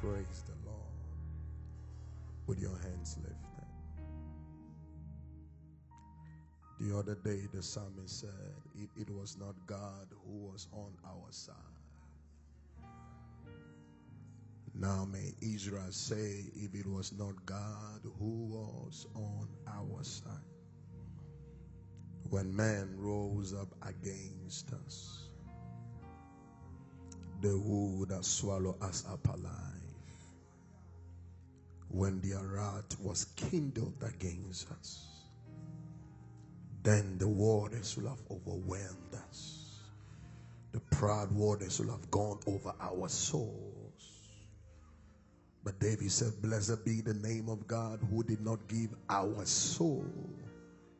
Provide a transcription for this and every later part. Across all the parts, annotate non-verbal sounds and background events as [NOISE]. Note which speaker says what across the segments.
Speaker 1: Praise the Lord. With your hands lifted. The other day, the psalmist said, it, it was not God who was on our side. Now may Israel say, if it was not God who was on our side. When man rose up against us, the they would swallow us up alive. When their wrath was kindled against us, then the waters will have overwhelmed us. The proud waters will have gone over our souls. But David said, Blessed be the name of God who did not give our soul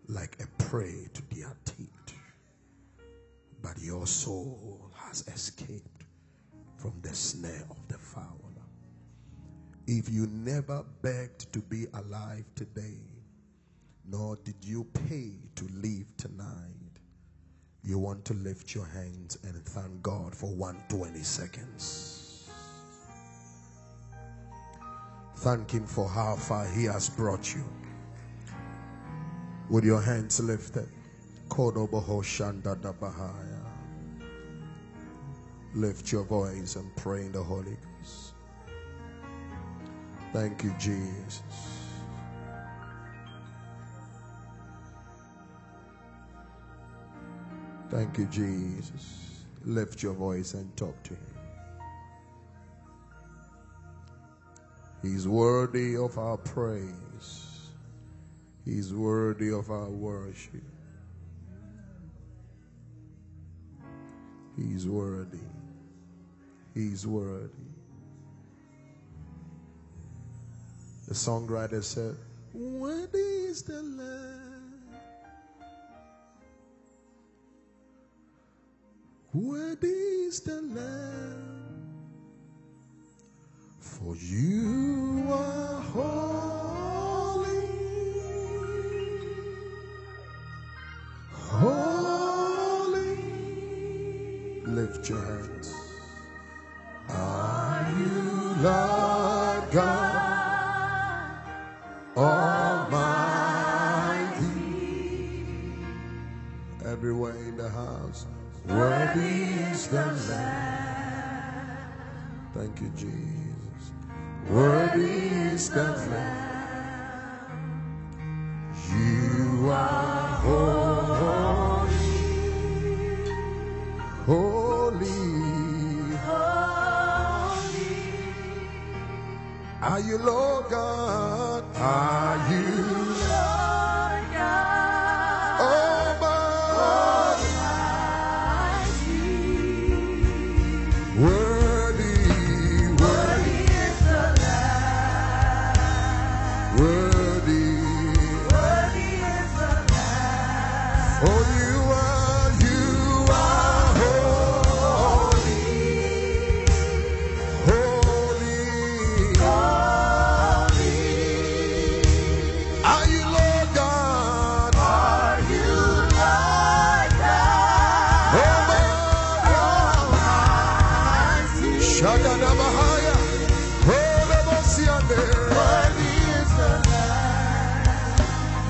Speaker 1: like a prey to their teeth. But your soul has escaped from the snare of the fowler. If you never begged to be alive today, nor did you pay to live tonight, you want to lift your hands and thank God for 120 seconds. Thank Him for how far He has brought you. With your hands lifted. Lift your voice and pray in the Holy Ghost. Thank you, Jesus. Thank you, Jesus. Lift your voice and talk to Him. He's worthy of our praise, He's worthy of our worship. He's worthy. He's worthy. The songwriter said, Worthy is the Lamb. Worthy is the Lamb. For you Thank you, Jesus. Worthy is the Lamb.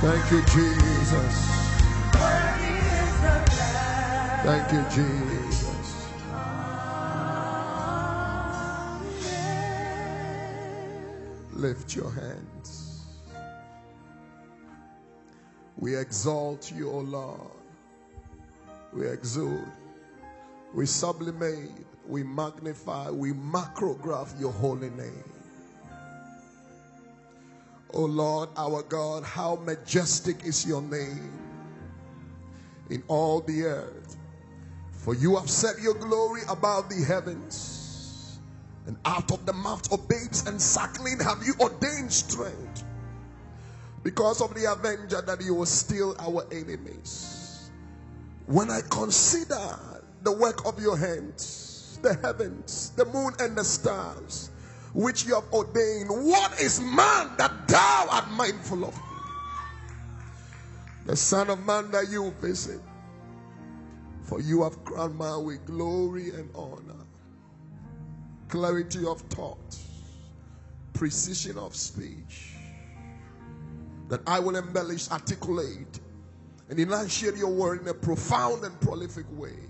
Speaker 1: Thank you, Jesus. Thank you, Jesus. Lift your hands. We exalt you, O Lord. We exalt, we sublimate, we magnify, we macrograph your holy name. O Lord, our God, how majestic is your name in all the earth. For you have set your glory above the heavens, and out of the mouth of babes and suckling have you ordained strength. Because of the avenger that you will steal our enemies. When I consider the work of your hands, the heavens, the moon, and the stars, which you have ordained, what is man that thou art mindful of? The Son of Man that you visit. For you have crowned man with glory and honor, clarity of thought, precision of speech, that I will embellish, articulate, and enunciate your word in a profound and prolific way.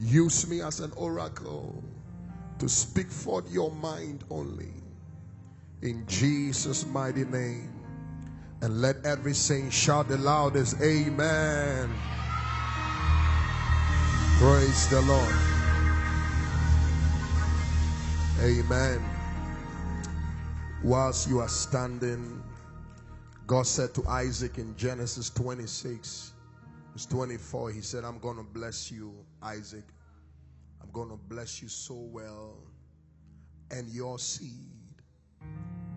Speaker 1: Use me as an oracle to speak forth your mind only. In Jesus' mighty name. And let every saint shout the loudest, Amen. Praise the Lord. Amen. Whilst you are standing, God said to Isaac in Genesis 26, verse 24, He said, I'm going to bless you, Isaac. Going to bless you so well and your seed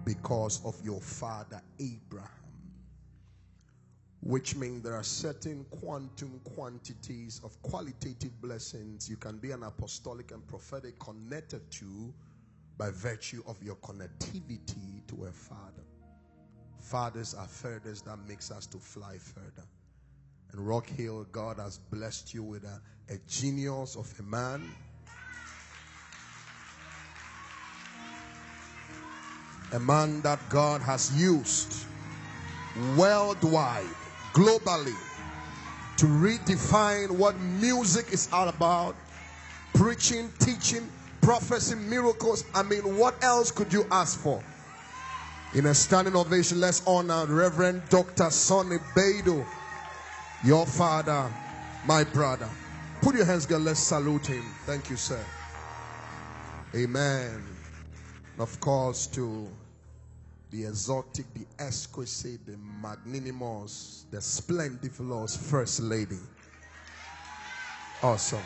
Speaker 1: because of your father Abraham. Which means there are certain quantum quantities of qualitative blessings you can be an apostolic and prophetic connected to by virtue of your connectivity to a father. Fathers are feathers that makes us to fly further. And Rock Hill, God has blessed you with a, a genius of a man. A man that God has used worldwide, globally, to redefine what music is all about preaching, teaching, prophecy, miracles. I mean, what else could you ask for? In a standing ovation, let's honor Reverend Dr. Sonnie Badu, your father, my brother. Put your hands together, let's salute him. Thank you, sir. Amen. Of course, to the exotic, the exquisite, the magnanimous, the splendiferous First Lady. Awesome.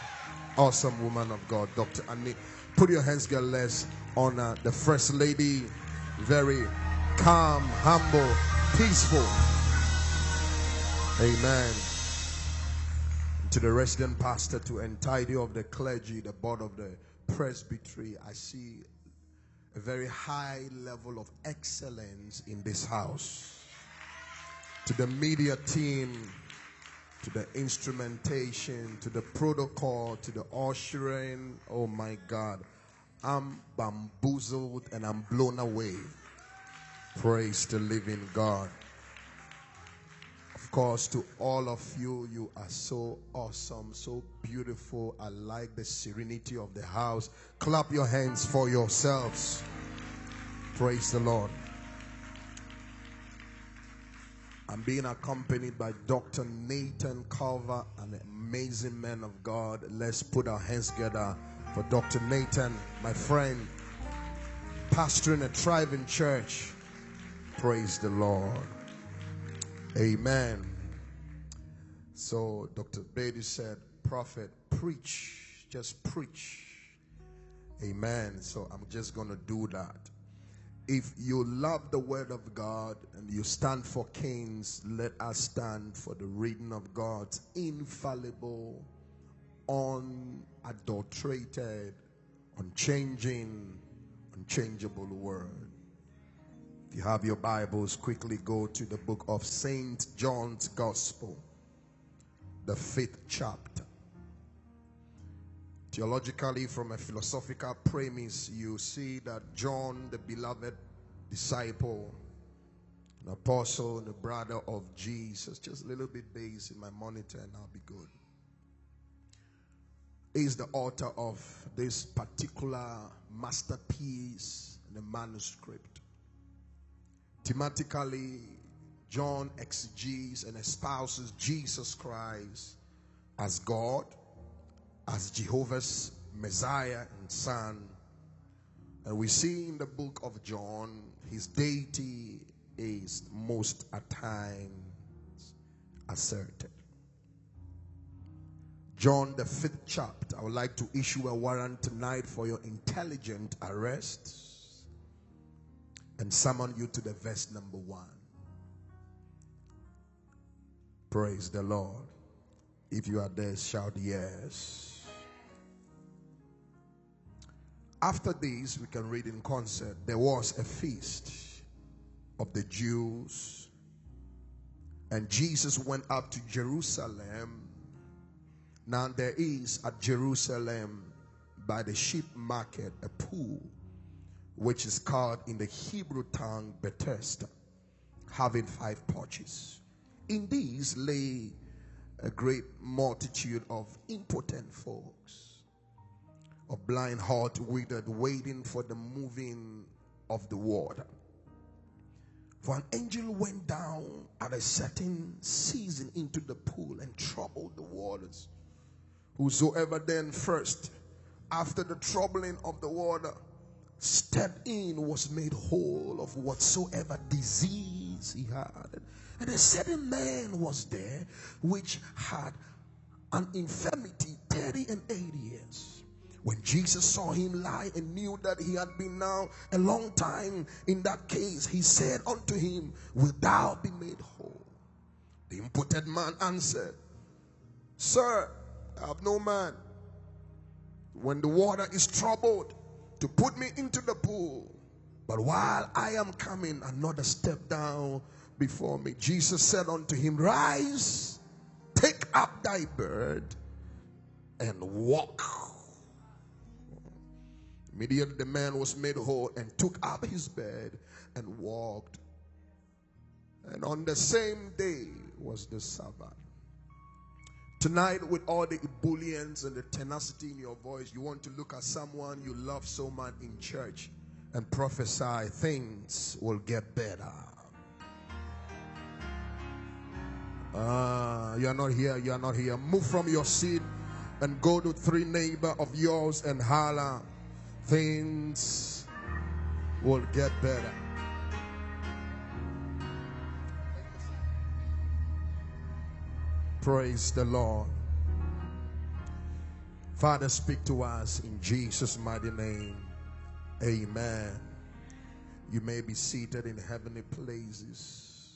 Speaker 1: Awesome woman of God, Dr. Annie. Put your hands together, let's honor the First Lady. Very calm, humble, peaceful. Amen. To the resident pastor, to entirety of the clergy, the board of the presbytery, I see a very high level of excellence in this house. To the media team, to the instrumentation, to the protocol, to the ushering, oh my God. I'm bamboozled and I'm blown away. Praise the living God. Of course, to all of you, you are so awesome, so beautiful. I like the serenity of the house. Clap your hands for yourselves. Praise the Lord. I'm being accompanied by Dr. Nathan Culver, an amazing man of God. Let's put our hands together for Dr. Nathan, my friend, pastoring a thriving church. Praise the Lord. Amen. So Dr. Badu said, Prophet, preach. Just preach. Amen. So I'm just going to do that. If you love the word of God and you stand for kings, let us stand for the reading of God's infallible, unadulterated, unchanging, unchangeable word. If you have your Bibles, quickly go to the book of St. John's Gospel, the fifth chapter. Theologically, from a philosophical premise, you see that John, the beloved disciple, an apostle, and a brother of Jesus, just a little bit base in my monitor and I'll be good, is the author of this particular masterpiece in the manuscript. Thematically, John exegetes and espouses Jesus Christ as God, as Jehovah's Messiah and Son. And we see in the book of John, his deity is most at times asserted. John, the fifth chapter, I would like to issue a warrant tonight for your intelligent arrest and summon you to the verse number one. Praise the Lord. If you are there, shout yes. After this, we can read in concert. There was a feast of the Jews, and Jesus went up to Jerusalem. Now, there is at Jerusalem by the sheep market a pool which is called in the Hebrew tongue Bethesda, having five porches. In these lay a great multitude of impotent folks, of blind, heart, withered, waiting for the moving of the water. For an angel went down at a certain season into the pool and troubled the waters. Whosoever then first, after the troubling of the water, stepped in was made whole of whatsoever disease he had. And a certain man was there which had an infirmity 30 and 80 years. When Jesus saw him lie and knew that he had been now a long time in that case, he said unto him, Wilt thou be made whole? The impotent man answered, Sir, I have no man. When the water is troubled, to put me into the pool. But while I am coming, another step down before me. Jesus said unto him, Rise, take up thy bird, and walk. Immediately the man was made whole and took up his bed and walked. And on the same day was the Sabbath. Tonight, with all the ebullience and the tenacity in your voice, you want to look at someone you love so much in church and prophesy things will get better. Ah, you are not here. You are not here. Move from your seat and go to three neighbor of yours and holler. Things will get better. Praise the Lord. Father, speak to us in Jesus' mighty name. Amen. You may be seated in heavenly places.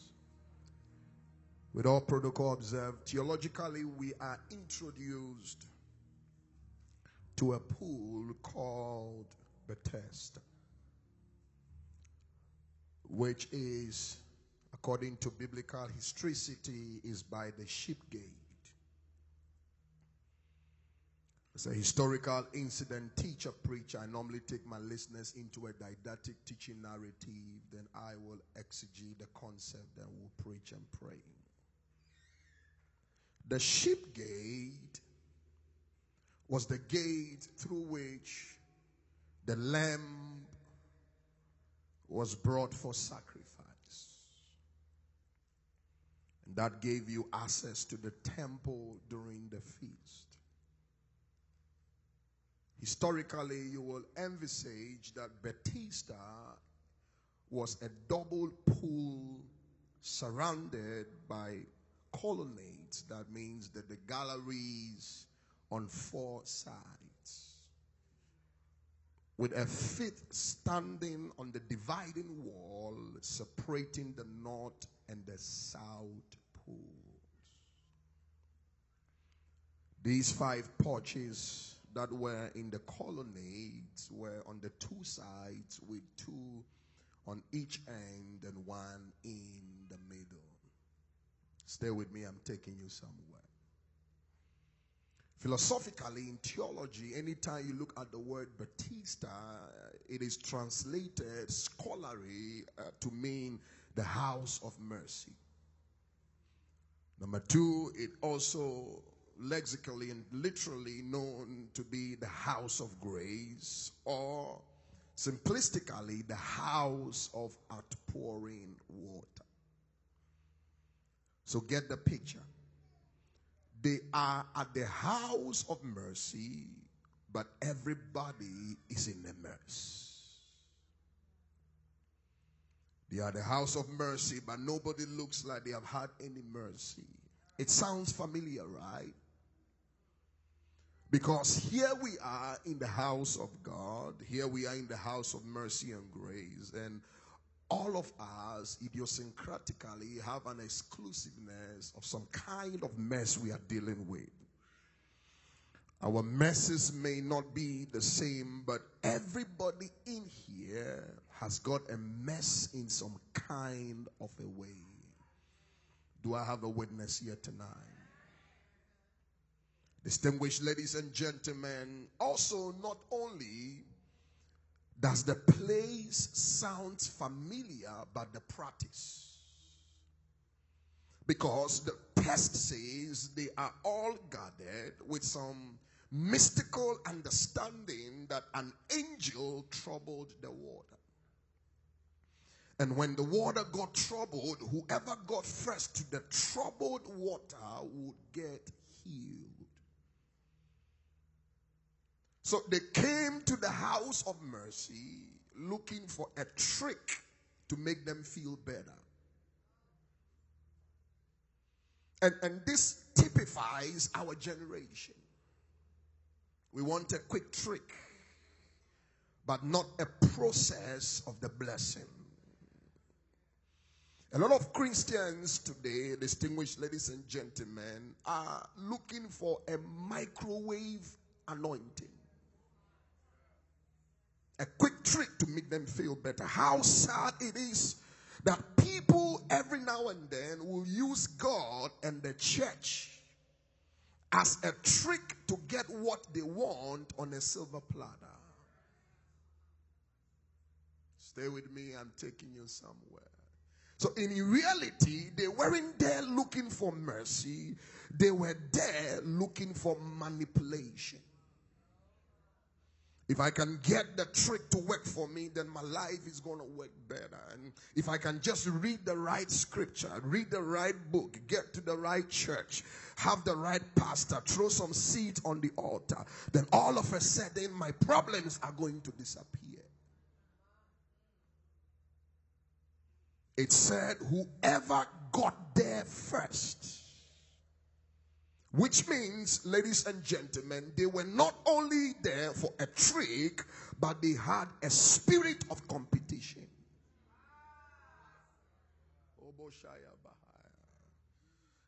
Speaker 1: With all protocol observed, theologically, we are introduced to a pool called Bethesda, which is, according to biblical historicity, is by the sheep gate. It's a historical incident, teacher, preacher. I normally take my listeners into a didactic teaching narrative, then I will exegete the concept, then we'll preach and pray. The sheep gate was the gate through which the lamb was brought for sacrifice. And that gave you access to the temple during the feast. Historically, you will envisage that Bethesda was a double pool surrounded by colonnades. That means that the galleries on four sides. With a fifth standing on the dividing wall separating the north and the south pools. These five porches that were in the colonnades were on the two sides with two on each end and one in the middle. Stay with me, I'm taking you somewhere. Philosophically, in theology, anytime you look at the word Bethesda, it is translated scholarly uh, to mean the house of mercy. Number two, it also lexically and literally known to be the house of grace or simplistically the house of outpouring water. So get the picture. They are at the house of mercy, but everybody is in a mess. They are the house of mercy, but nobody looks like they have had any mercy. It sounds familiar, right? Because here we are in the house of God, here we are in the house of mercy and grace, and all of us idiosyncratically have an exclusiveness of some kind of mess we are dealing with. Our messes may not be the same, but everybody in here has got a mess in some kind of a way. Do I have a witness here tonight? Distinguished ladies and gentlemen, also not only Does the place sound familiar but the practice? Because the text says they are all gathered with some mystical understanding that an angel troubled the water. And when the water got troubled, whoever got first to the troubled water would get healed. So they came to the house of mercy looking for a trick to make them feel better. And, and this typifies our generation. We want a quick trick, but not a process of the blessing. A lot of Christians today, distinguished ladies and gentlemen, are looking for a microwave anointing. A quick trick to make them feel better. How sad it is that people every now and then will use God and the church as a trick to get what they want on a silver platter. Stay with me, I'm taking you somewhere. So, in reality, they weren't there looking for mercy, they were there looking for manipulation. If I can get the trick to work for me, then my life is going to work better. And if I can just read the right scripture, read the right book, get to the right church, have the right pastor, throw some seed on the altar, then all of a sudden my problems are going to disappear. It said, whoever got there first which means, ladies and gentlemen, they were not only there for a trick, but they had a spirit of competition.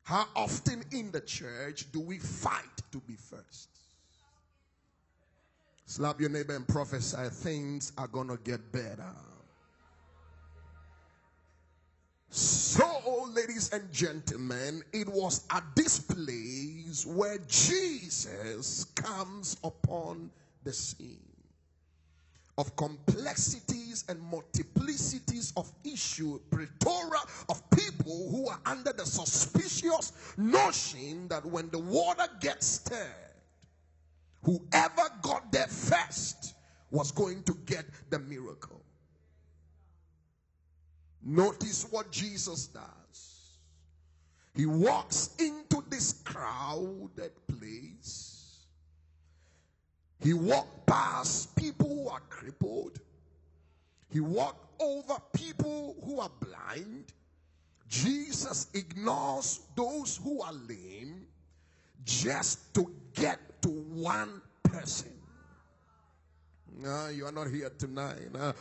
Speaker 1: How often in the church do we fight to be first? Slap your neighbor and prophesy things are going to get better. Ladies and gentlemen, it was at this place where Jesus comes upon the scene of complexities and multiplicities of issue, plethora of people who are under the suspicious notion that when the water gets stirred, whoever got there first was going to get the miracle. Notice what Jesus does. He walks into this crowded place. He walked past people who are crippled. He walked over people who are blind. Jesus ignores those who are lame just to get to one person. No, you are not here tonight. Uh,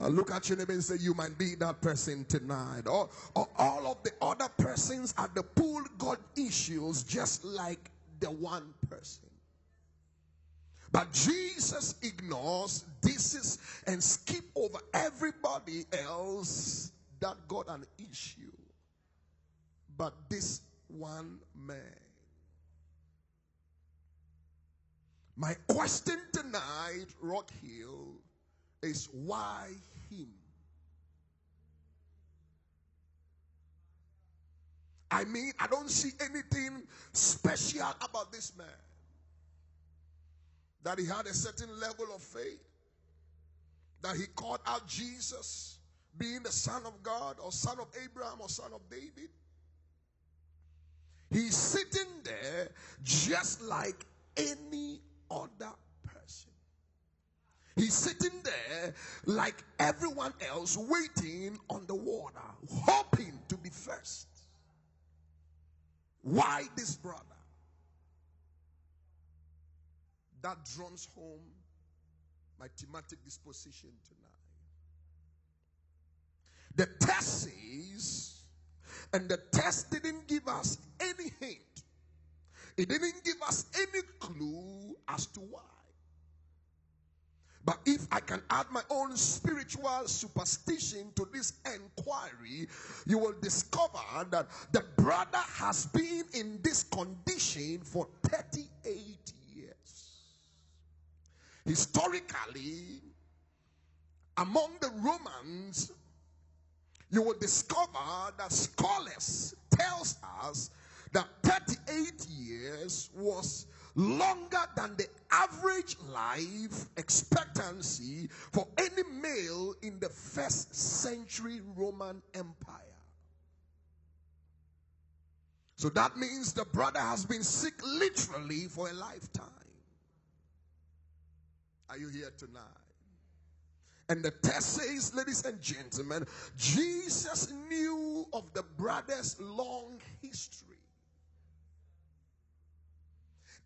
Speaker 1: uh, look at your neighbor and say, You might be that person tonight. Or, or all of the other persons at the pool got issues just like the one person. But Jesus ignores this and skip over everybody else that got an issue. But this one man. My question tonight, Rock Hill, is why him? I mean, I don't see anything special about this man. That he had a certain level of faith, that he called out Jesus being the Son of God, or Son of Abraham, or Son of David. He's sitting there just like any other He's sitting there like everyone else, waiting on the water, hoping to be first. Why this brother? That drums home my thematic disposition tonight. The test says, and the test didn't give us any hint, it didn't give us any clue as to why. But if I can add my own spiritual superstition to this inquiry, you will discover that the brother has been in this condition for 38 years. Historically, among the Romans, you will discover that scholars tells us that 38 years was longer than the average life expectancy for any male in the first century Roman Empire. So that means the brother has been sick literally for a lifetime. Are you here tonight? And the text says, ladies and gentlemen, Jesus knew of the brother's long history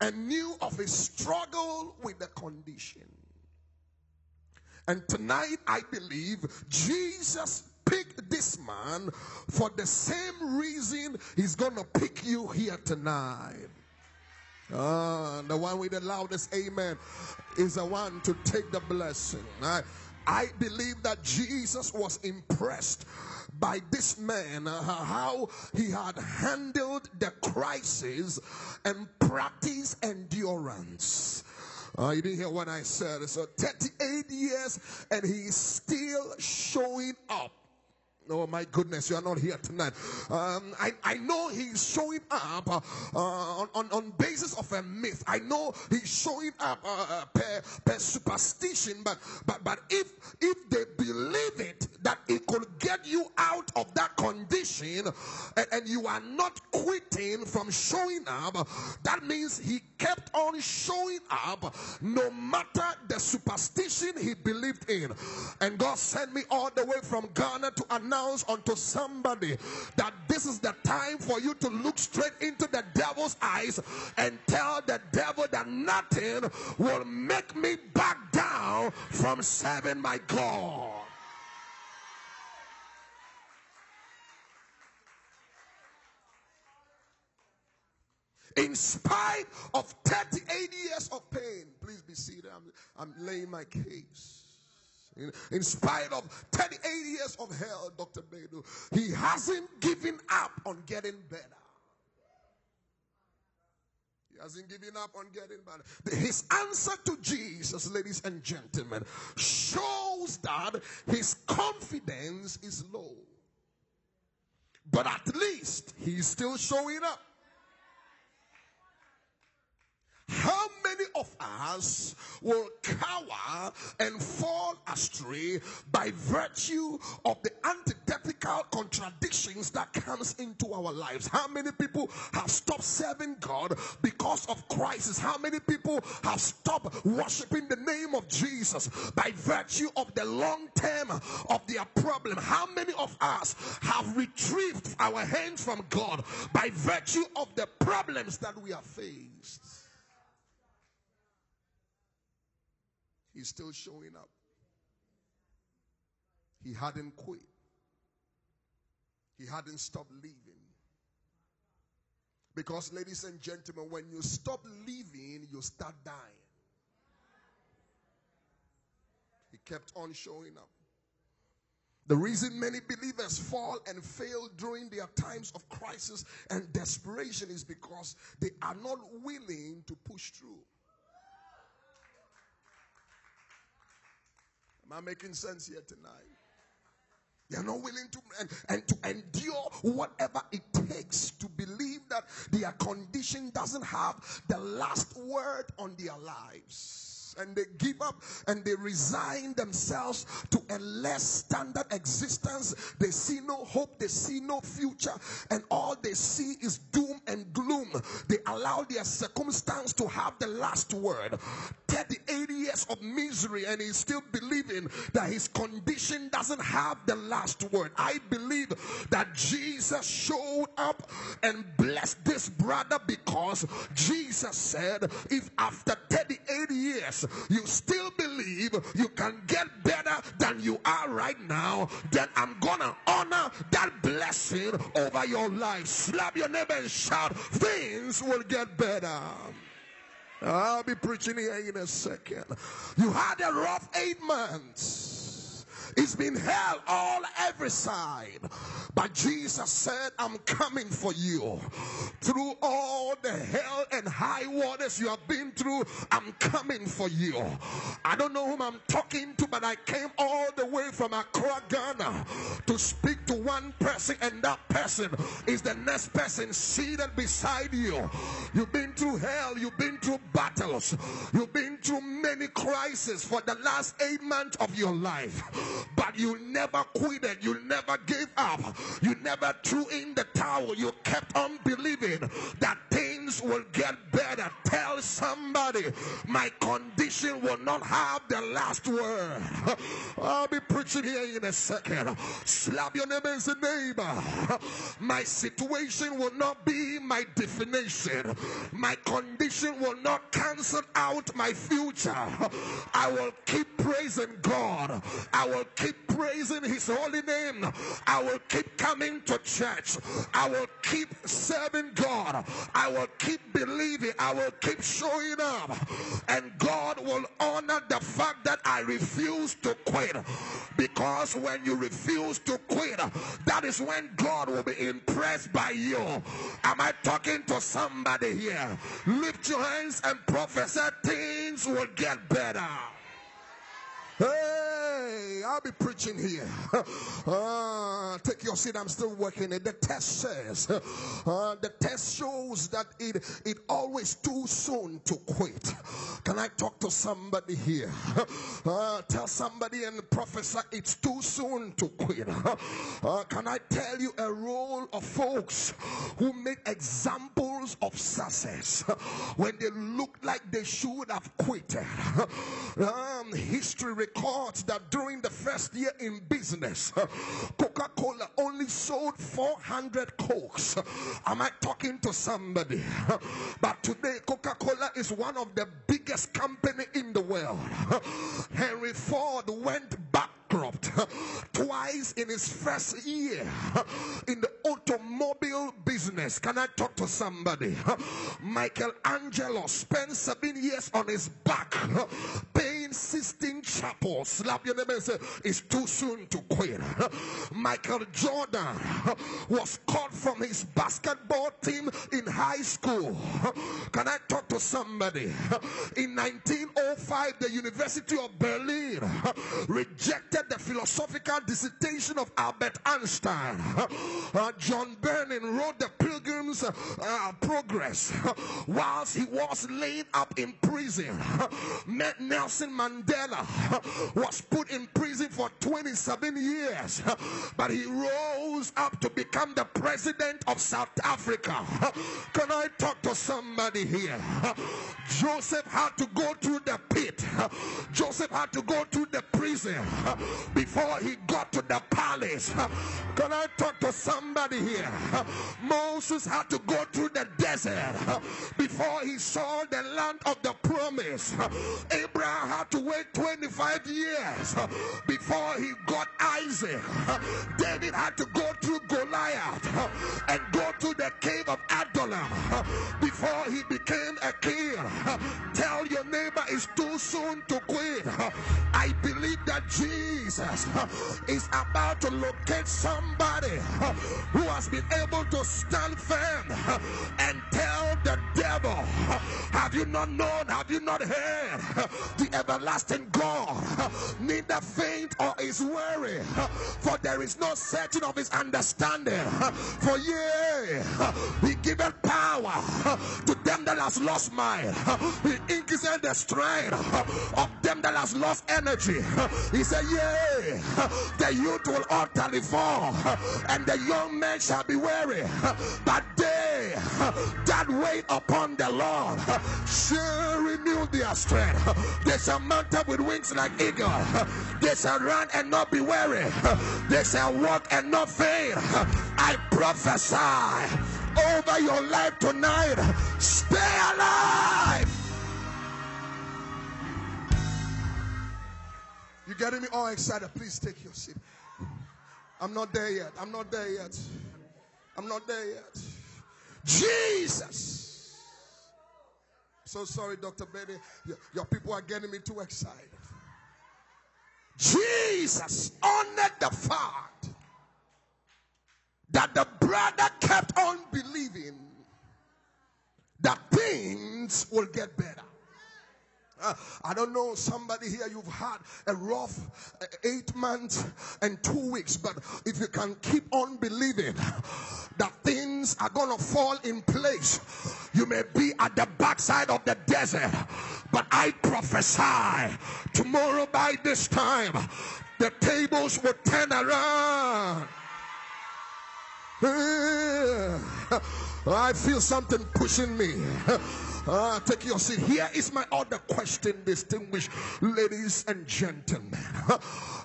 Speaker 1: and knew of his struggle with the condition. And tonight, I believe Jesus picked this man for the same reason he's going to pick you here tonight. Ah, the one with the loudest amen is the one to take the blessing. I believe that Jesus was impressed by this man, uh, how he had handled the crisis and practiced endurance. Uh, you didn't hear what I said. So 38 years and he's still showing up. Oh my goodness, you are not here tonight. Um, I, I know he's showing up uh, uh, on, on, on basis of a myth. I know he's showing up uh, uh per, per superstition, but but but if if they believe it that it could get you out of that condition and, and you are not quitting from showing up, that means he kept on showing up no matter the superstition he believed in. And God sent me all the way from Ghana to announce announce unto somebody that this is the time for you to look straight into the devil's eyes and tell the devil that nothing will make me back down from serving my God. in spite of 38 years of pain. Please be seated. I'm, I'm laying my case. In, in spite of 38 years of hell, Dr. Badu, he hasn't given up on getting better. He hasn't given up on getting better. His answer to Jesus, ladies and gentlemen, shows that his confidence is low. But at least he's still showing up. How many of us will cower and fall astray by virtue of the antithetical contradictions that comes into our lives? How many people have stopped serving God because of crisis? How many people have stopped worshiping the name of Jesus by virtue of the long term of their problem? How many of us have retrieved our hands from God by virtue of the problems that we have faced? He's still showing up. He hadn't quit. He hadn't stopped living. Because, ladies and gentlemen, when you stop living, you start dying. He kept on showing up. The reason many believers fall and fail during their times of crisis and desperation is because they are not willing to push through. Am I making sense here tonight? They're not willing to and, and to endure whatever it takes to believe that their condition doesn't have the last word on their lives and they give up and they resign themselves to a less standard existence. They see no hope, they see no future, and all they see is doom and gloom. They allow their circumstance to have the last word. 38 years of misery, and he's still believing that his condition doesn't have the last word. I believe that Jesus showed up and blessed this brother because Jesus said, If after 38 years you still believe you can get better than you are right now, then I'm gonna honor that blessing over your life. Slap your neighbor and shout, things will get better. I'll be preaching here in a second. You had a rough eight months It's been hell all every side. But Jesus said, I'm coming for you. Through all the hell and high waters you have been through, I'm coming for you. I don't know whom I'm talking to, but I came all the way from Accra, Ghana to speak to one person, and that person is the next person seated beside you. You've been through hell, you've been through battles, you've been through many crises for the last eight months of your life, but you never quitted, you never gave up, you never threw in the towel, you kept on believing that things will get better. Tell somebody, my condition will not have the last word. [LAUGHS] I'll be preaching here in a second. Slap your neighbor's neighbor. My situation will not be my definition. My condition will not cancel out my future. I will keep praising God. I will keep praising his holy name. I will keep coming to church. I will keep serving God. I will keep believing. I will keep showing up. And God will honor the fact that I refuse to quit. Because when you refuse to quit, that is when God will be impressed by you. Am I talking to somebody here? Lift your hands and prophesy things will get better. Hey, I'll be preaching here. Uh, [LAUGHS] take your seat. I'm still working it. The test says, uh, [LAUGHS] the test shows that it it always too soon to quit. Can I talk to somebody here? Uh, [LAUGHS] tell somebody and professor it's too soon to quit. Can I tell you a role of folks who make examples of success when they look like they should have quitted? Um, history records that during the first year in business, uh, Coca Cola only sold 400 Cokes. Am I talking to somebody? [LAUGHS] But today, Coca Cola is one of the biggest company in the world. [LAUGHS] Henry Ford went bankrupt [LAUGHS] twice in his first year [LAUGHS] in the automobile business. Can I talk to somebody? [LAUGHS] Michelangelo spent seven years on his back paying Sistine chapels. Slap your neighbor and say, It's too soon to quit. Michael Jordan was caught from his basketball team in high school. Can I talk to somebody? In 1905, the University of Berlin rejected the philosophical dissertation of Albert Einstein. Uh, John Bunyan wrote the Pilgrim's uh, Progress whilst he was laid up in prison. Nelson Mandela was put in prison for 27 years, but he rose up to become the president of South Africa. Can I talk to somebody here? Joseph had to go through the pit, Joseph had to go through the prison before he got to the palace. Can I talk to somebody here? Moses had to go through the desert before he saw the land of the promise. Abraham had to wait 25 years before he got Isaac. David had to go through Goliath and go to the cave of Adullam before he became a king. Tell your neighbor it's too soon to quit. I believe that Jesus is about to locate somebody who has been able to stand firm and tell the devil, Have you not known? Have you not heard? The everlasting God neither faint or is weary, for there is no searching of his understanding. For yea, he giveth power to them that has lost mind. He increases the strength of them that has lost energy. He said, Yea, the youth will utterly fall, and the young men shall be weary. But they that wait upon the Lord shall renew their strength. They shall mount up with wings like eagles. They shall run and not be weary. They shall walk and not faint. I prophesy over your life tonight. Stay alive. You getting me all excited? Please take your seat. I'm not there yet. I'm not there yet. I'm not there yet. Jesus. So sorry, Dr. Badu. Your, your people are getting me too excited. Jesus honored the fact that the brother kept on believing that things will get better. Uh, I don't know, somebody here, you've had a rough uh, eight months and two weeks, but if you can keep on believing that things are going to fall in place, you may be at the backside of the desert, but I prophesy tomorrow by this time, the tables will turn around. [SIGHS] I feel something pushing me. Uh, [SIGHS] take your seat. Here is my other question, distinguished ladies and gentlemen. [SIGHS]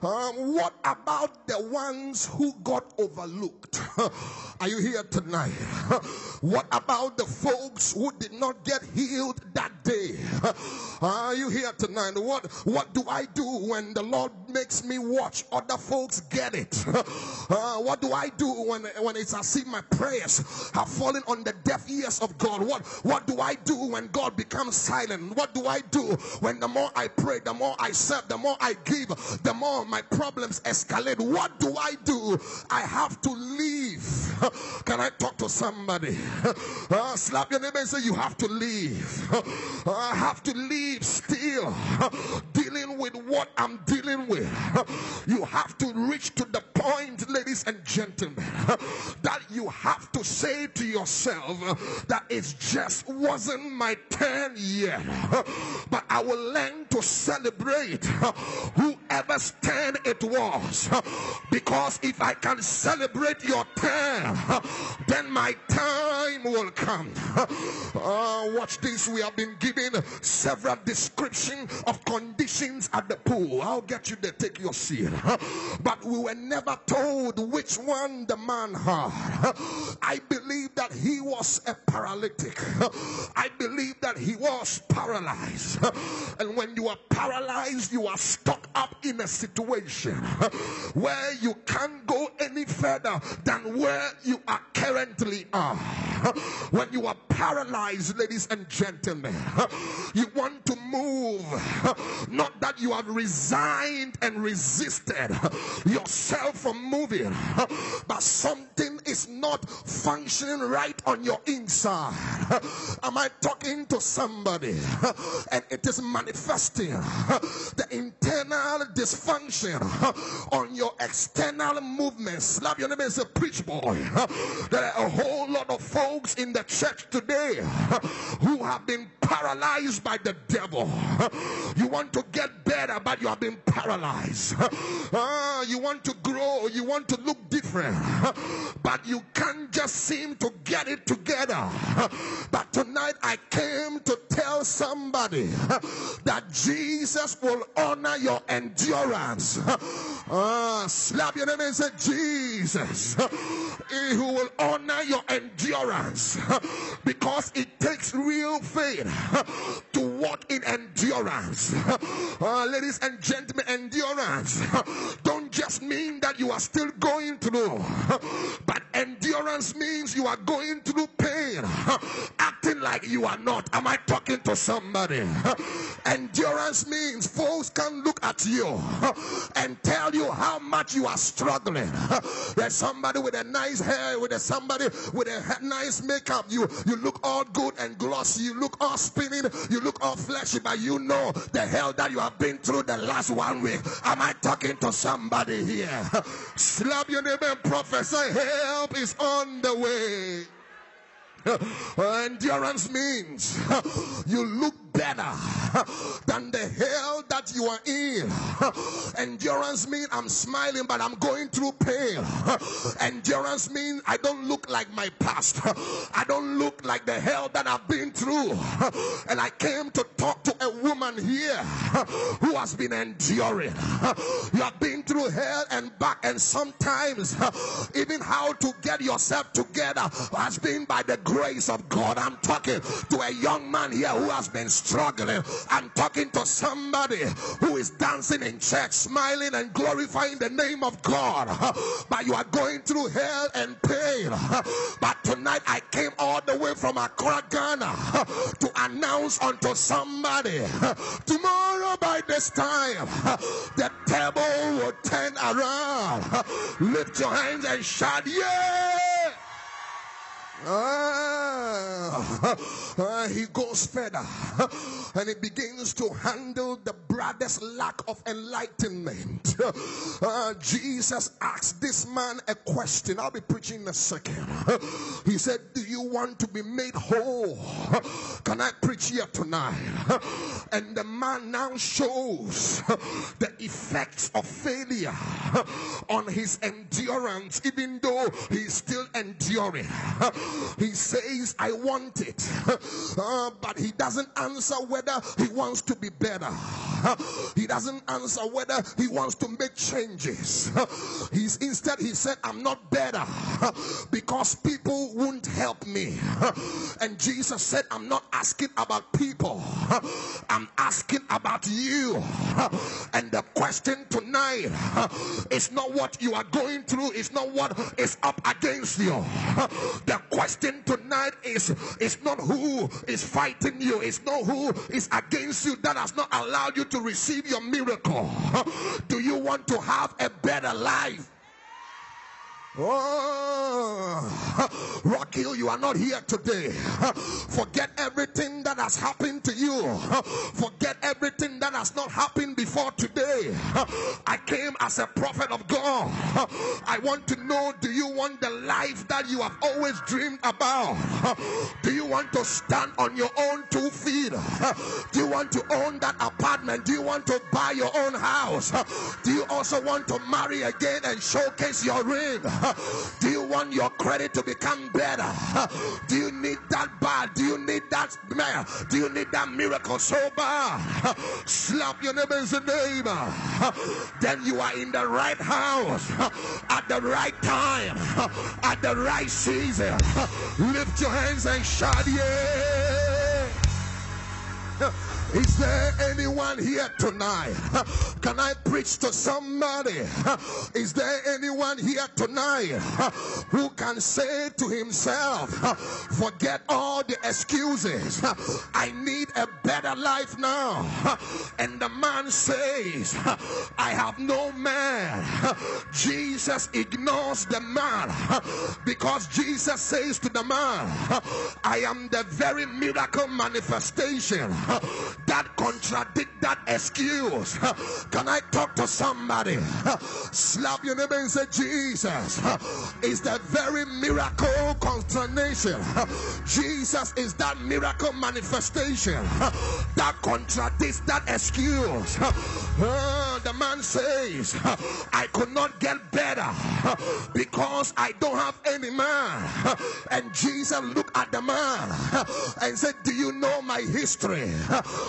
Speaker 1: Um, what about the ones who got overlooked? [LAUGHS] Are you here tonight? [LAUGHS] What about the folks who did not get healed that day? [LAUGHS] Are you here tonight? What what do I do when the Lord makes me watch other folks get it? [LAUGHS] Uh, what do I do when when it's as if my prayers have fallen on the deaf ears of God? What what do I do when God becomes silent? What do I do when the more I pray, the more I serve, the more I give, the more my problems escalate? What do I do? I have to leave. [LAUGHS] Can I talk to somebody? Uh, slap your neighbor and say, You have to leave. I have to leave still dealing with what I'm dealing with. You have to reach to the point, ladies and gentlemen, that you have to say to yourself that it just wasn't my turn yet. But I will learn to celebrate whoever's turn it was. Because if I can celebrate your turn, then my time will come. Uh, watch this. We have been given several descriptions of conditions at the pool. I'll get you there. Take your seat. But we were never told which one the man had. I believe that he was a paralytic. I believe that he was paralyzed. And when you are paralyzed, you are stuck up in a situation where you can't go any further than where you are currently are. When you are paralyzed, ladies and gentlemen, you want to move. Not that you have resigned and resisted yourself from moving, but something is not functioning right on your inside. Am I talking to somebody? And it is manifesting the internal dysfunction on your external movements. Slap your name as a preach boy. There are a whole lot of folks in the church today who have been paralyzed by the devil. You want to get better, but you have been paralyzed. Uh, you want to grow, you want to look different, but you can't just seem to get it together. But tonight I came to tell somebody that Jesus will honor your endurance. Uh, slap your name and say, Jesus, he will honor your endurance because it takes real faith to walk in endurance. Uh, ladies and gentlemen, endurance don't just mean that you are still going through, but endurance means you are going through pain, acting like you are not. Am I talking to somebody? Endurance means folks can look at you and tell you how much you are struggling. There's somebody with a nice hair, with a somebody with a nice makeup. You you look all good and glossy. You look all spinning. You look all fleshy, but you know the hell that you have been through the last one week. Am I talking to somebody here? [LAUGHS] Slap your neighbor and prophesy. Help is on the way. [LAUGHS] Endurance means [LAUGHS] you look better [LAUGHS] than the hell that you are in. Endurance means I'm smiling, but I'm going through pain. Endurance means I don't look like my past. I don't look like the hell that I've been through. And I came to talk to a woman here who has been enduring. You have been through hell and back, and sometimes even how to get yourself together has been by the grace of God. I'm talking to a young man here who has been struggling. I'm talking to somebody who is dancing in church, smiling and glorifying the name of God. [LAUGHS] But you are going through hell and pain. [LAUGHS] But tonight I came all the way from Accra, Ghana [LAUGHS] to announce unto somebody tomorrow by this time the table will turn around. Lift your hands and shout, Yeah! Ah, uh, he goes further and he begins to handle the brother's lack of enlightenment. Uh, Jesus asked this man a question. I'll be preaching in a second. He said, Do you want to be made whole? Can I preach here tonight? And the man now shows the effects of failure on his endurance, even though he's still enduring. He says, I want it. [LAUGHS] Uh, but he doesn't answer whether he wants to be better. [LAUGHS] He doesn't answer whether he wants to make changes. [LAUGHS] He's instead, he said, I'm not better because people won't help me. And Jesus said, I'm not asking about people, I'm asking about you. And the question tonight is not what you are going through, it's not what is up against you. The question tonight is, is not who is fighting you, it's not who is against you that has not allowed you to receive your miracle. [LAUGHS] Do you want to have a better life? Oh, [LAUGHS] Rock Hill, you are not here today. [LAUGHS] Forget everything that has happened to you. [LAUGHS] Forget everything that has not happened before today. I came as a prophet of God. I want to know do you want the life that you have always dreamed about? Do you want to stand on your own two feet? Do you want to own that apartment? Do you want to buy your own house? Do you also want to marry again and showcase your ring? [LAUGHS] Do you want your credit to become better? [LAUGHS] Do you need that bad? Do you need that man? Do you need that miracle so bad? [LAUGHS] Slap your neighbor's neighbor. Then you are in the right house at the right time, at the right season. Lift your hands and shout, yeah. Is there anyone here tonight? Can I preach to somebody? Is there anyone here tonight who can say to himself, forget all the excuses. I need a better life now. And the man says, I have no man. Jesus ignores the man because Jesus says to the man, I am the very miracle manifestation that contradict that excuse. Can I talk to somebody? Slap your neighbor and say, Jesus is the very miracle consternation. Jesus is that miracle manifestation that contradicts that excuse. Uh, the man says, I could not get better because I don't have any man. And Jesus looked at the man and said, Do you know my history?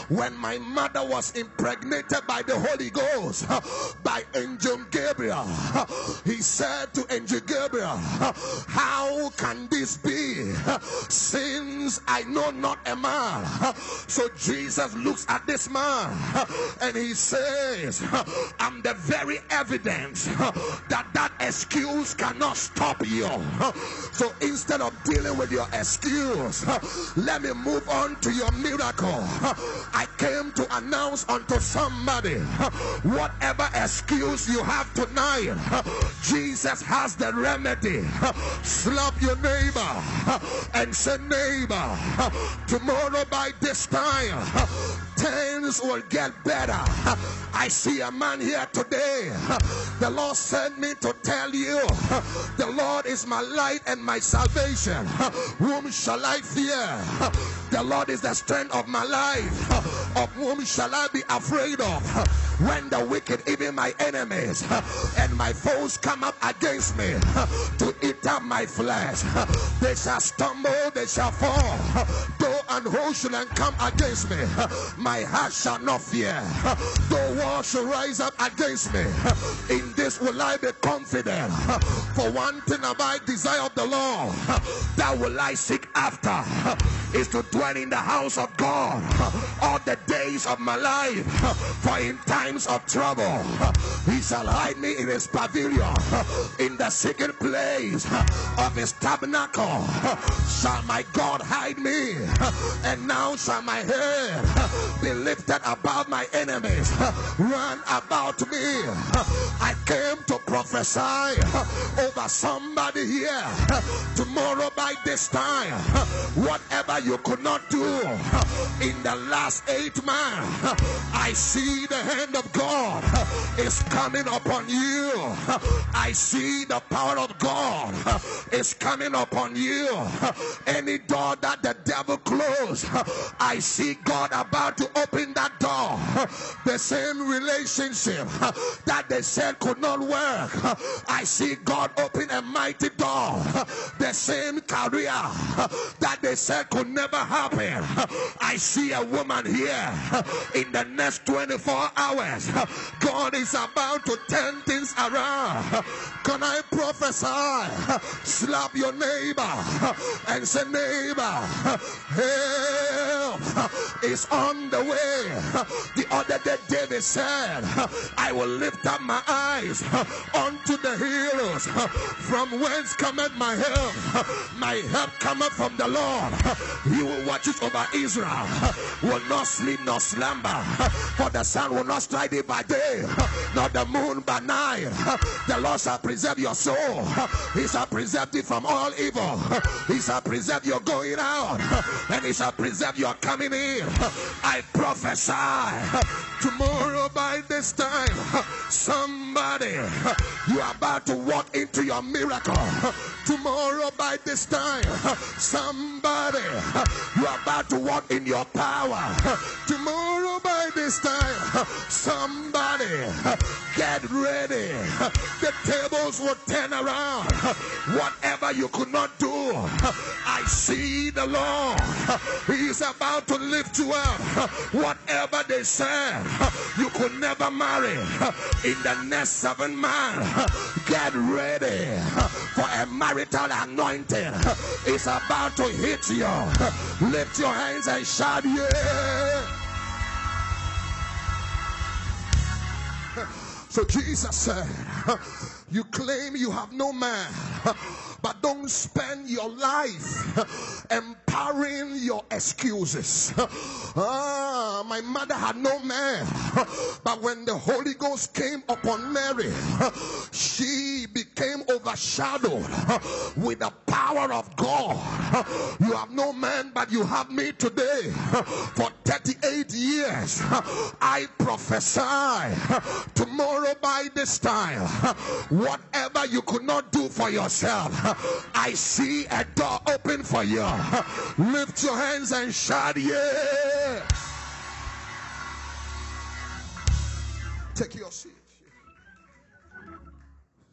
Speaker 1: When my mother was impregnated by the Holy Ghost by Angel Gabriel, he said to Angel Gabriel, How can this be since I know not a man? So Jesus looks at this man and he says, I'm the very evidence that that excuse cannot stop you. So instead of dealing with your excuse, let me move on to your miracle. I came to announce unto somebody whatever excuse you have tonight, Jesus has the remedy. Slap your neighbor and say, Neighbor, tomorrow by this time, things will get better. I see a man here today. The Lord sent me to tell you the Lord is my light and my salvation. Whom shall I fear? The Lord is the strength of my life. Of whom shall I be afraid of? When the wicked, even my enemies [LAUGHS] and my foes come up against me [LAUGHS] to eat up my flesh, [LAUGHS] they shall stumble, they shall fall. Though an host shall come against me, my heart shall not fear. Though war shall rise up against me, in this will I be confident. For one thing have I desire of the Lord, that will I seek after, is to dwell in the house of God all the days of my life. For in times of trouble, he shall hide me in his pavilion, in the secret place of his tabernacle. Shall my God hide me? And now shall my head be lifted above my enemies run about me. I came to prophesy over somebody here. Tomorrow by this time, whatever you could not do in the last eight months, I see the hand of God is coming upon you. I see the power of God is coming upon you. Any door that the devil closed, I see God about to open that door. The same relationship that they said could not work, I see God open a mighty door. The same career that they said could never happen, I see a woman here in the next 24 hours. God is about to turn things around. Can I prophesy? Slap your neighbor and say, Neighbor, help is on the way. The other day, David said, I will lift up my eyes unto the hills from whence cometh my help. My help cometh from the Lord. He will watch it over Israel, will not sleep nor slumber, for the sun will not strike by day, nor the moon by night. The Lord shall preserve your soul, He shall preserve thee from all evil, He shall preserve your going out, and He shall preserve your coming in. I prophesy tomorrow by this time, somebody you are about to walk into your miracle. Tomorrow by this time, [LAUGHS] somebody [LAUGHS] you are about to walk in your power. [LAUGHS] Tomorrow by this time, somebody get ready. The tables will turn around. Whatever you could not do, I see the Lord. He's about to lift you up. Whatever they said you could never marry in the next seven months, get ready for a marital anointing. It's about to hit you. Lift your hands and shout, yeah. So Jesus said, You claim you have no man, but don't spend your life [LAUGHS] empowering your excuses. [LAUGHS] Ah, my mother had no man, [LAUGHS] but when the Holy Ghost came upon Mary, she became overshadowed with the power of God. You have no man, but you have me today. For 38 years, I prophesy tomorrow by this time, whatever you could not do for yourself, I see a door open for you. Lift your hands and shout, Yeah. Take your seat.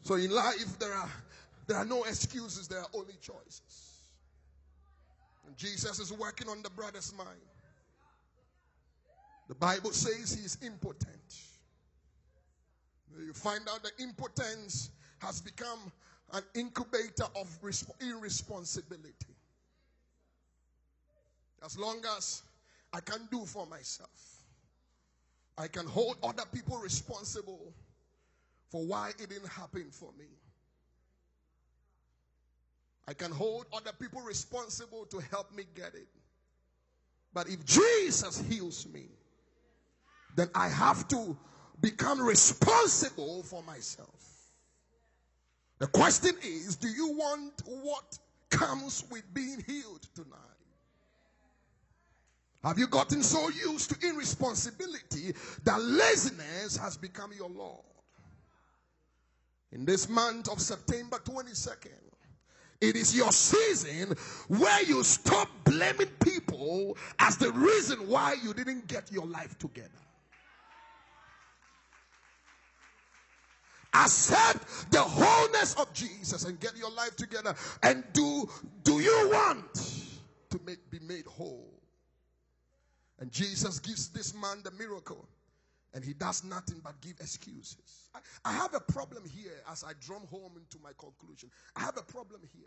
Speaker 1: So in life, there are there are no excuses, there are only choices. And Jesus is working on the brother's mind. The Bible says he is impotent. You find out that impotence has become an incubator of irresponsibility. As long as I can do for myself, I can hold other people responsible for why it didn't happen for me. I can hold other people responsible to help me get it. But if Jesus heals me, then I have to become responsible for myself. The question is do you want what comes with being healed tonight? Have you gotten so used to irresponsibility that laziness has become your Lord? In this month of September 22nd, it is your season where you stop blaming people as the reason why you didn't get your life together. Accept the wholeness of Jesus and get your life together. And do do you want to make, be made whole? And Jesus gives this man the miracle and he does nothing but give excuses. I, I have a problem here as I drum home into my conclusion. I have a problem here.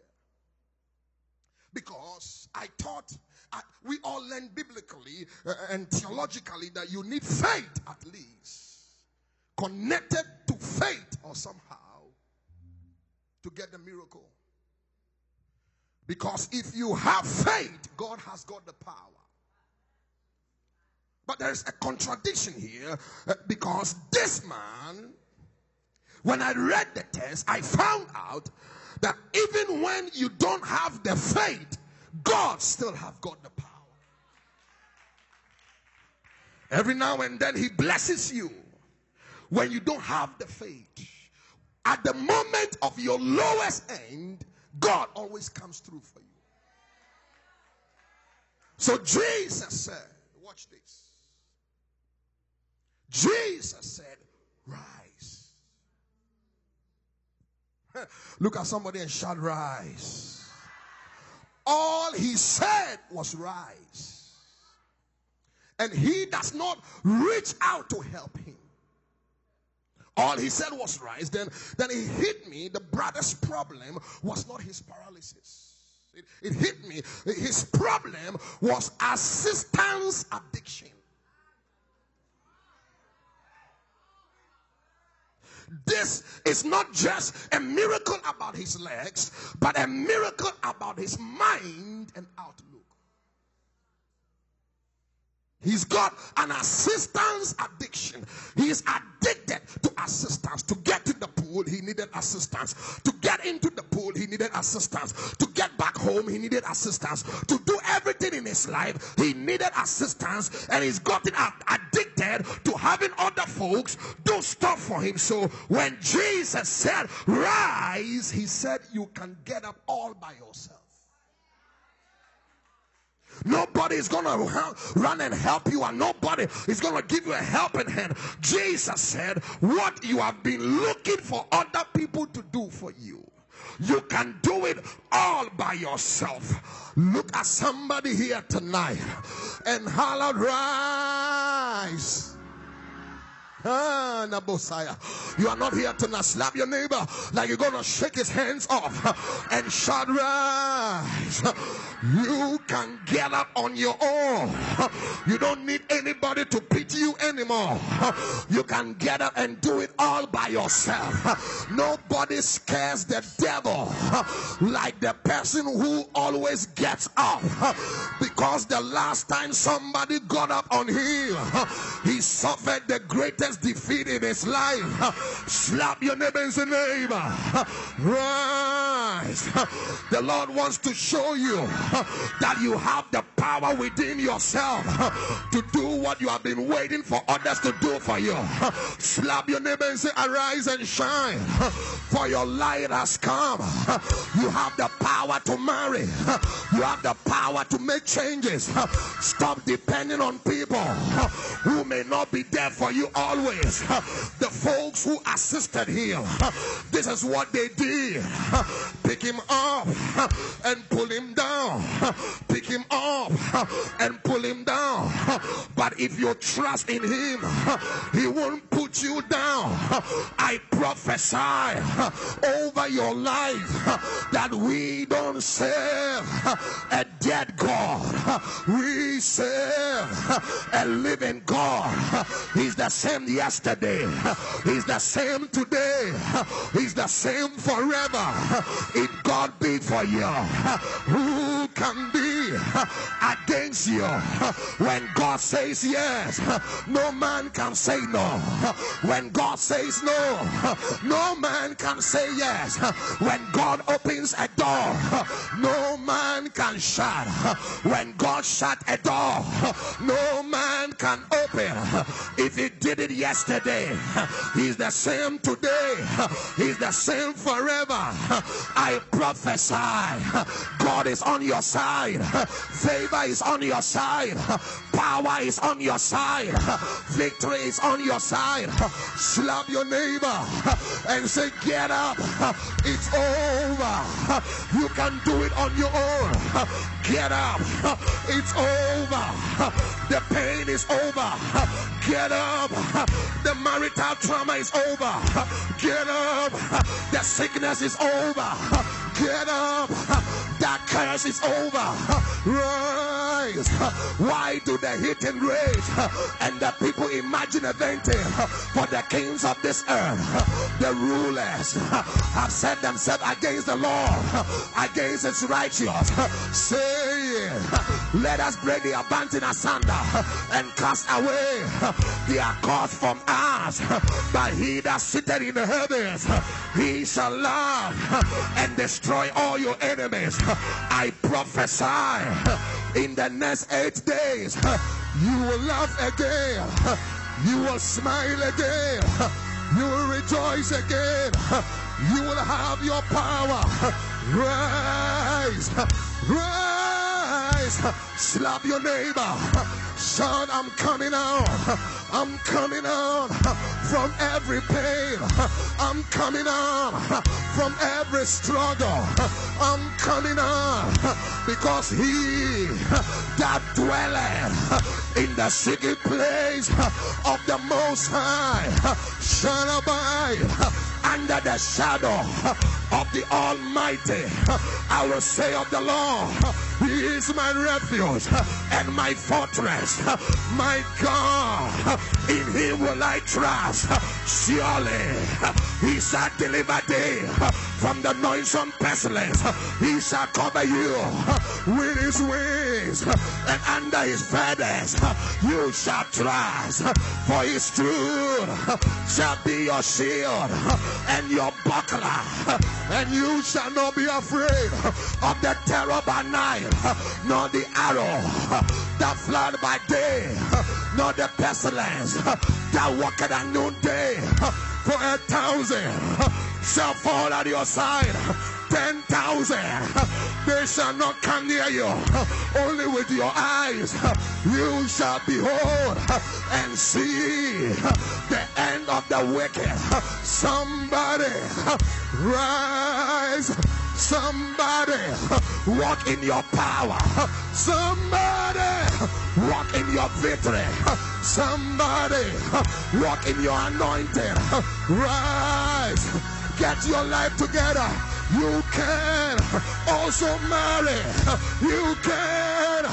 Speaker 1: Because I thought I, we all learn biblically uh, and theologically that you need faith at least connected to faith or somehow to get the miracle. Because if you have faith, God has got the power. But there's a contradiction here uh, because this man, when I read the text, I found out that even when you don't have the faith, God still have got the power. Every now and then he blesses you when you don't have the faith. At the moment of your lowest end, God always comes through for you. So Jesus said, Watch this. Jesus said, Rise. [LAUGHS] Look at somebody and shout, Rise. All he said was, Rise. And he does not reach out to help him. All he said was rise. Then, then it hit me. The brother's problem was not his paralysis. It, it hit me. His problem was assistance addiction. This is not just a miracle about his legs, but a miracle about his mind and outlook. He's got an assistance addiction. He is addicted to assistance. To get to the pool, he needed assistance. To get into the pool, he needed assistance. To get back home, he needed assistance. To do everything in his life, he needed assistance. And he's gotten addicted to having other folks do stuff for him. So when Jesus said, Rise, he said, You can get up all by yourself. Nobody is going to run and help you, and nobody is going to give you a helping hand. Jesus said, What you have been looking for other people to do for you, you can do it all by yourself. Look at somebody here tonight and holler, Rise. You are not here to not slap your neighbor like you're gonna shake his hands off and shout rise. You can get up on your own. You don't need anybody to pity you anymore. You can get up and do it all by yourself. Nobody scares the devil like the person who always gets up. Because the last time somebody got up on him, he suffered the greatest defeat in his life. Slap your neighbor and say, neighbor, rise. The Lord wants to show you that you have the power within yourself to do what you have been waiting for others to do for you. Slap your neighbor and say, arise and shine, for your light has come. You have the power to marry. You have the power to make changes. Stop depending on people who may not be there for you always always the folks who assisted him, this is what they did. Pick him up and pull him down, pick him up and pull him down. But if you trust in him, he won't put you down. I prophesy over your life that we don't serve a dead God, we serve a living God. He's the same yesterday, He's the same today, He's the same forever. If God be for you, who can be against you? When God says yes, no man can say no. When God says no, no man can say yes. When God opens a door, no man can shut. When God shut a door, no man can open. If He did it yesterday. He's the same today. He's the same forever. I prophesy God is on your side. Favor is on your side. Power is on your side. Victory is on your side. Slap your neighbor and say, Get up. It's over. You can do it on your own. Get up. It's over. The pain is over. Get up. The marital trauma is over. Get up. The sickness is over. Get up. That curse is over. Rise. Why do the and rage and the people imagine a venting for the kings of this earth? The rulers have set themselves against the Lord, against its righteous, saying, Let us break the abandon asunder and cast away their cords from us. But he that sitteth in the heavens, he shall laugh and destroy all your enemies. I prophesy in the next eight days, you will laugh again, you will smile again, you will rejoice again, you will have your power. Rise, rise, slap your neighbor. Son, I'm coming out. I'm coming out from every pain. I'm coming out from every struggle. I'm coming out because he that dwelleth in the secret place of the Most High shall abide under the shadow of the Almighty. I will say of the Lord, He is my refuge and my fortress, my God. In Him will I trust. Surely He shall deliver thee from the noisome pestilence. He shall cover you with His wings, and under His feathers you shall trust. For His truth shall be your shield and your buckler, and you shall not be afraid of the terror by night, [LAUGHS] nor the arrow [LAUGHS] that flood by day, [LAUGHS] nor the pestilence that walketh at noonday. For a thousand shall fall at your side, ten thousand they shall not come near you. Only with your eyes you shall behold and see the end of the wicked. Somebody rise. Somebody walk in your power. Somebody walk in your victory. Somebody walk in your anointing. Rise. Get your life together. You can also marry. You can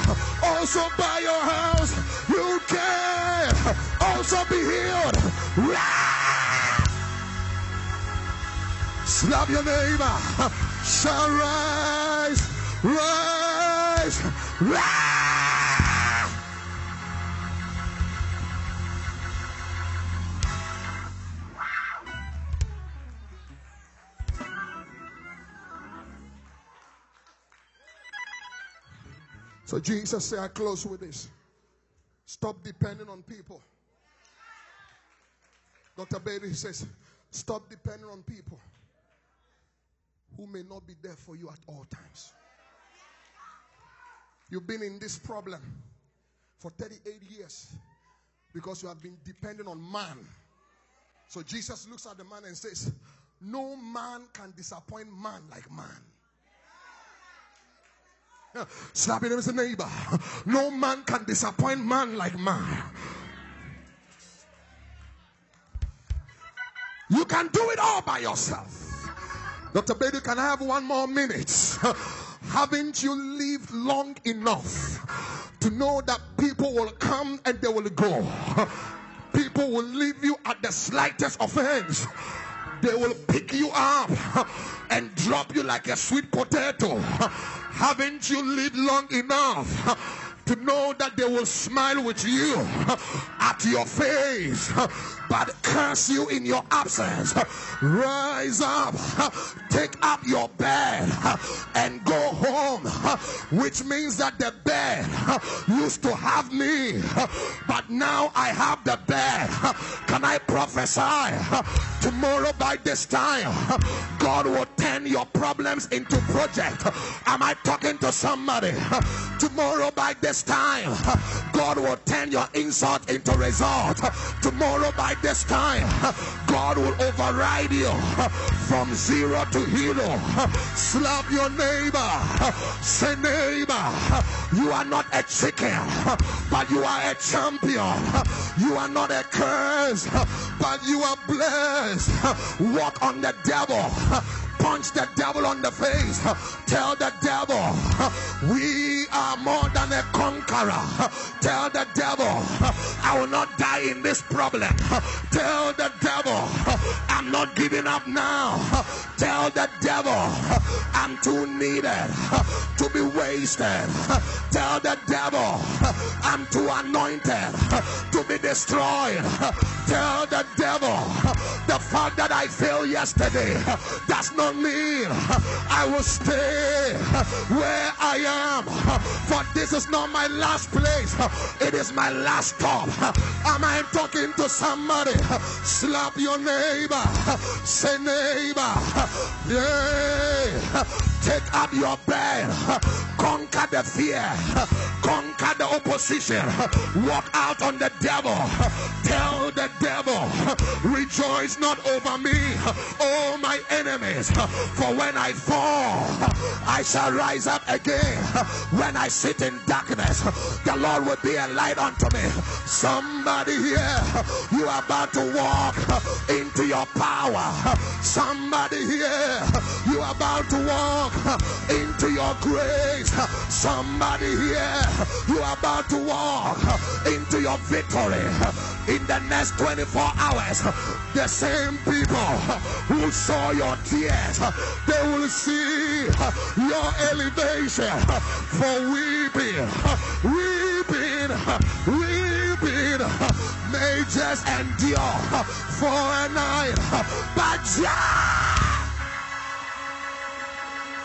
Speaker 1: also buy your house. You can also be healed. Slap your neighbor. Shall rise, rise, rise. So Jesus said, I close with this. Stop depending on people. Dr. Bailey says, stop depending on people who may not be there for you at all times. You've been in this problem for 38 years because you have been depending on man. So Jesus looks at the man and says, No man can disappoint man like man. Slap him as a neighbor. No man can disappoint man like man. You can do it all by yourself. Dr. Badu, can I have one more minute? [LAUGHS] Haven't you lived long enough to know that people will come and they will go? [LAUGHS] People will leave you at the slightest offense. They will pick you up [LAUGHS] and drop you like a sweet potato. Haven't you lived long enough to know that they will smile with you at your face? but curse you in your absence. Rise up, take up your bed, and go home. Which means that the bed used to have me, but now I have the bed. Can I prophesy? Tomorrow by this time, God will turn your problems into project. Am I talking to somebody? Tomorrow by this time, God will turn your insult into result. Tomorrow by this time, God will override you from zero to hero. Slap your neighbor. Say neighbor, you are not a chicken, but you are a champion. You are not a curse, but you are blessed. Walk on the devil punch the devil on the face. Tell the devil, we are more than a conqueror. Tell the devil, I will not die in this problem. Tell the devil, I'm not giving up now. Tell the devil, I'm too needed to be wasted. Tell the devil, I'm too anointed to be destroyed. Tell the devil, the fact that I failed yesterday does not me. I will stay where I am. For this is not my last place. It is my last stop. Am I talking to somebody? Slap your neighbor. Say neighbor. Yeah. Take up your bed. Conquer the fear. Conquer the opposition. Walk out on the devil. Tell the devil, rejoice not over me, oh my enemies. For when I fall, I shall rise up again. When I sit in darkness, the Lord will be a light unto me. Somebody here, you are about to walk into your power. Somebody here, you are about to walk into your grace. Somebody here, you are about to walk into your victory. In the next 24 hours, the same people who saw your tears, they will see your elevation. For weeping, weeping, weeping may just endure for a night, but Jah,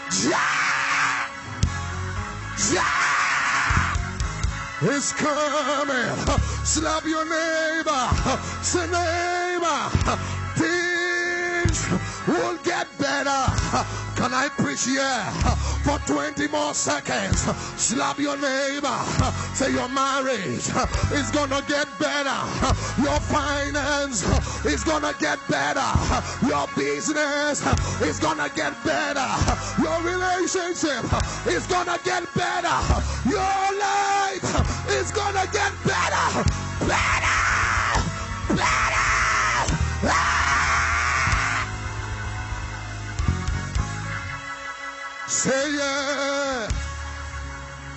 Speaker 1: Jah, Jah is coming. Slap your neighbor, say neighbor, things will get better. Can I preach here for 20 more seconds? Slap your neighbor. Say your marriage is gonna get better. Your finance is gonna get better. Your business is gonna get better. Your relationship is gonna get better. Your life is gonna get better. Better. Better. Ah! Say yeah.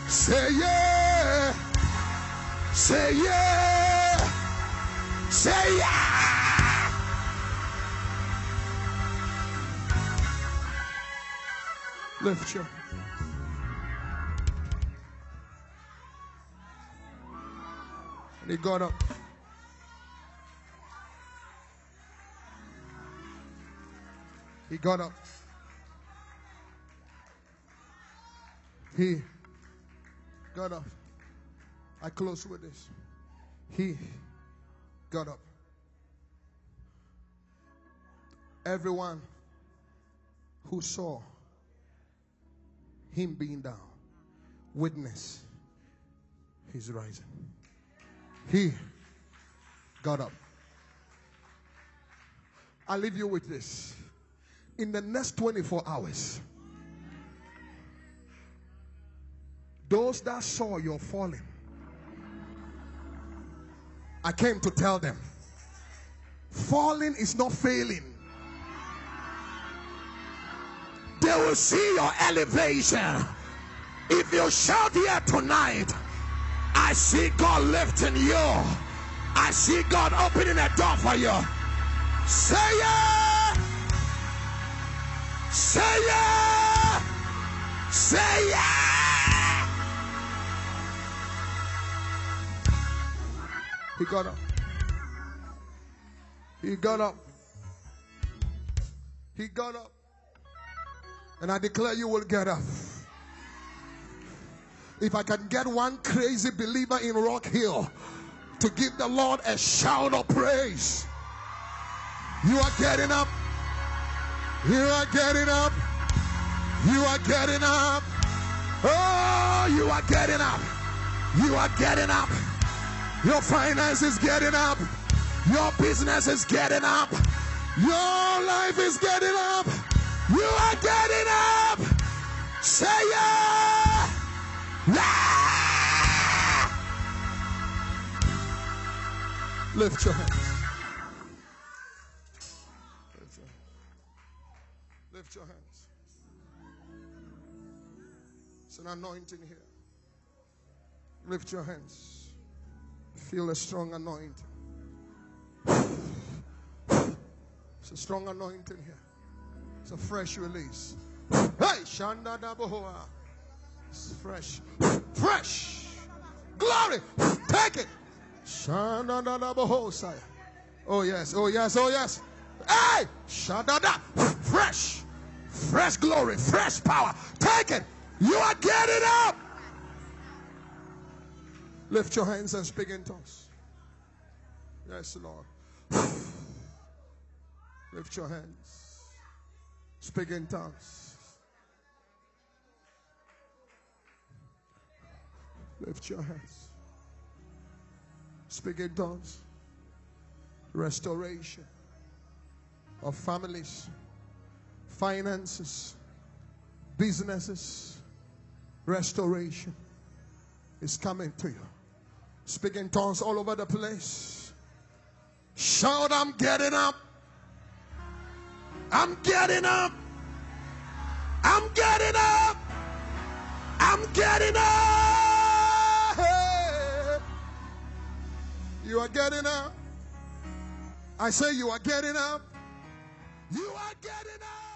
Speaker 1: Say yeah. Say yeah. Say yeah. Lift your. And he got up. He got up. He got up. I close with this. He got up. Everyone who saw him being down, witness he's rising. He got up. I leave you with this. In the next 24 hours, those that saw your falling, I came to tell them falling is not failing. They will see your elevation. If you shout here tonight, I see God lifting you. I see God opening a door for you. Say yeah. Say yeah. Say yeah. He got up. He got up. He got up. And I declare you will get up. If I can get one crazy believer in Rock Hill to give the Lord a shout of praise, you are getting up. You are getting up. You are getting up. Oh, you are getting up. You are getting up. Your finances getting up. Your business is getting up. Your life is getting up. You are getting up. Say yeah. yeah. Lift your hands. Lift your, lift your hands. It's an anointing here. Lift your hands. Feel a strong anointing. It's a strong anointing here. It's a fresh release. Hey, Shanda Dabohoa. It's fresh. Fresh. Glory. Take it. Shanda Dabohoa. Oh, yes. Oh, yes. Oh, yes. Hey, Shanda Da. Fresh. Fresh glory. Fresh power. Take it. You are getting up. Lift your hands and speak in tongues. Yes, Lord. [SIGHS] Lift your hands. Speak in tongues. Lift your hands. Speak in tongues. Restoration of families, finances, businesses. Restoration is coming to you. Speak in tongues all over the place. Shout, I'm getting up. I'm getting up. I'm getting up. I'm getting up. You are getting up. I say you are getting up. You are getting up.